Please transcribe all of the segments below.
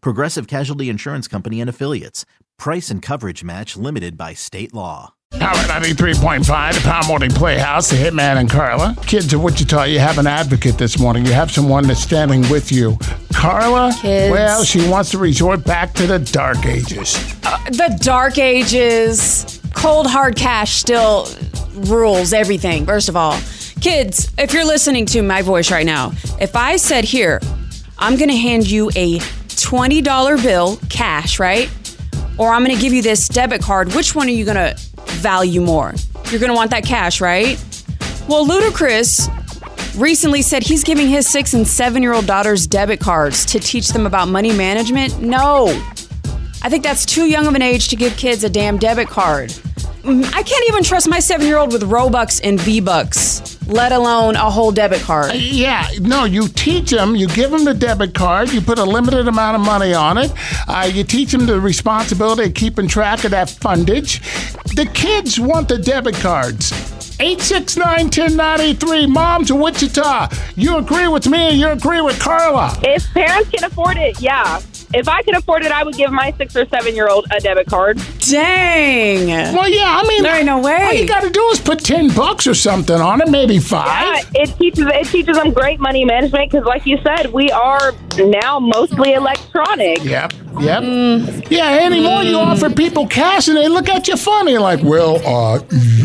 Progressive Casualty Insurance Company and Affiliates. Price and coverage match limited by state law. Power 93.5, the Power Morning Playhouse, the Hitman and Carla. Kids of Wichita, you have an advocate this morning. You have someone that's standing with you. Carla, Kids. well, she wants to resort back to the dark ages. Uh, the dark ages, cold hard cash still rules everything. First of all, kids, if you're listening to my voice right now, if I said here, I'm going to hand you a $20 bill cash, right? Or I'm going to give you this debit card, which one are you going to value more? You're going to want that cash, right? Well, Ludacris recently said he's giving his six and seven year old daughters debit cards to teach them about money management. No. I think that's too young of an age to give kids a damn debit card. Mm, I can't even trust my seven year old with Robux and V Bucks, let alone a whole debit card. Yeah, no, you teach them, you give them the debit card, you put a limited amount of money on it, uh, you teach them the responsibility of keeping track of that fundage. The kids want the debit cards. 869 1093, Moms of Wichita. You agree with me or you agree with Carla? If parents can afford it, yeah. If I could afford it, I would give my six or seven year old a debit card. Dang. Well, yeah, I mean, There ain't no way. All you got to do is put 10 bucks or something on it, maybe Yeah, five. it teaches it teaches them great money management because, like you said, we are now mostly electronic. Yep, yep. Yeah, anymore you offer people cash and they look at you funny, like, well, uh,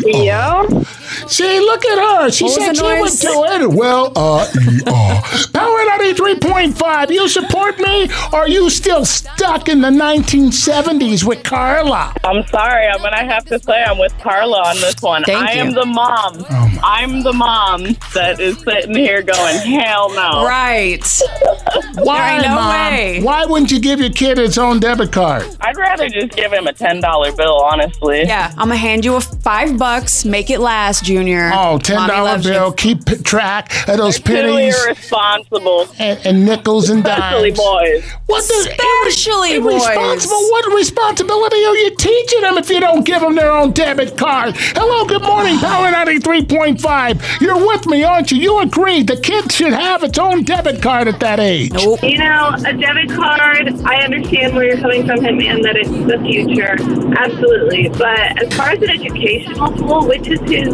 You know, see, look at her. She What said she went noise? to it. Well, uh, uh, Power 93.5, you support me or are you still stuck in the 1970s with Carla? I'm sorry. I'm gonna have to say I'm with Carla on this one. Thank I you. am the mom. Oh, I'm the mom that is sitting here going, hell no. Right. Why, ain't no Mom? way. Why wouldn't you give your kid its own debit card? I'd rather just give him a ten dollar bill, honestly. Yeah, I'm gonna hand you a five bucks. Make it last, Junior. Oh, $10 Mommy loves you. bill. Keep track of those Totally pennies irresponsible, and, and nickels and especially dimes. boys. What the Especially irresponsible? boys. What responsibility are you teaching them if you don't give them their own debit card? Hello, good morning, Power 93.5. You're with me, aren't you? You agree the kid should have its own debit card at that age. Nope. You know, a debit card, I understand where you're coming from, him, and that it's the future. Absolutely. But as far as an educational tool, which is his,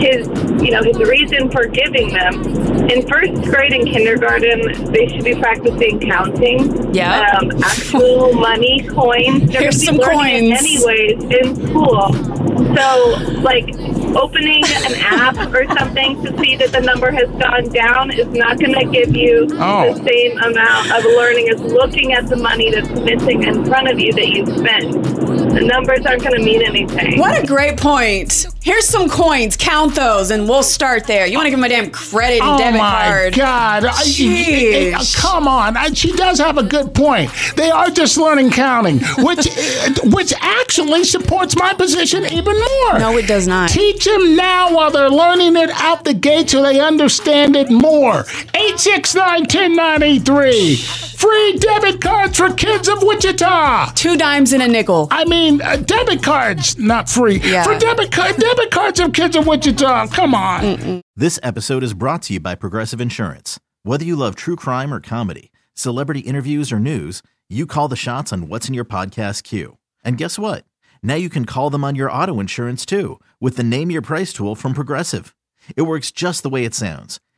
his, you know, his reason for giving them, in first grade and kindergarten, they should be practicing counting. Yeah. Um, actual money, coins. They're Here's be some coins. anyways in school. So, like, opening an app or something to see that the number has gone down is not going to give you Oh. the same amount of learning as looking at the money that's missing in front of you that you spent. The numbers aren't going to mean anything. What a great point. Here's some coins. Count those, and we'll start there. You want to give him a damn credit and Oh debit card? Oh my? God! I- Jeez. uh, come on, I- she does have a good point. They are just learning counting, which which actually supports my position even more. No, it does not. Teach them now while they're learning it out the gate so they understand it more. 869-1093. Free debit cards for kids of Wichita. Two dimes and a nickel. I mean, uh, debit cards, not free. Yeah. For debit card, debit cards of kids of Wichita. Come on. This episode is brought to you by Progressive Insurance. Whether you love true crime or comedy, celebrity interviews or news, you call the shots on what's in your podcast queue. And guess what? Now you can call them on your auto insurance too with the Name Your Price tool from Progressive. It works just the way it sounds.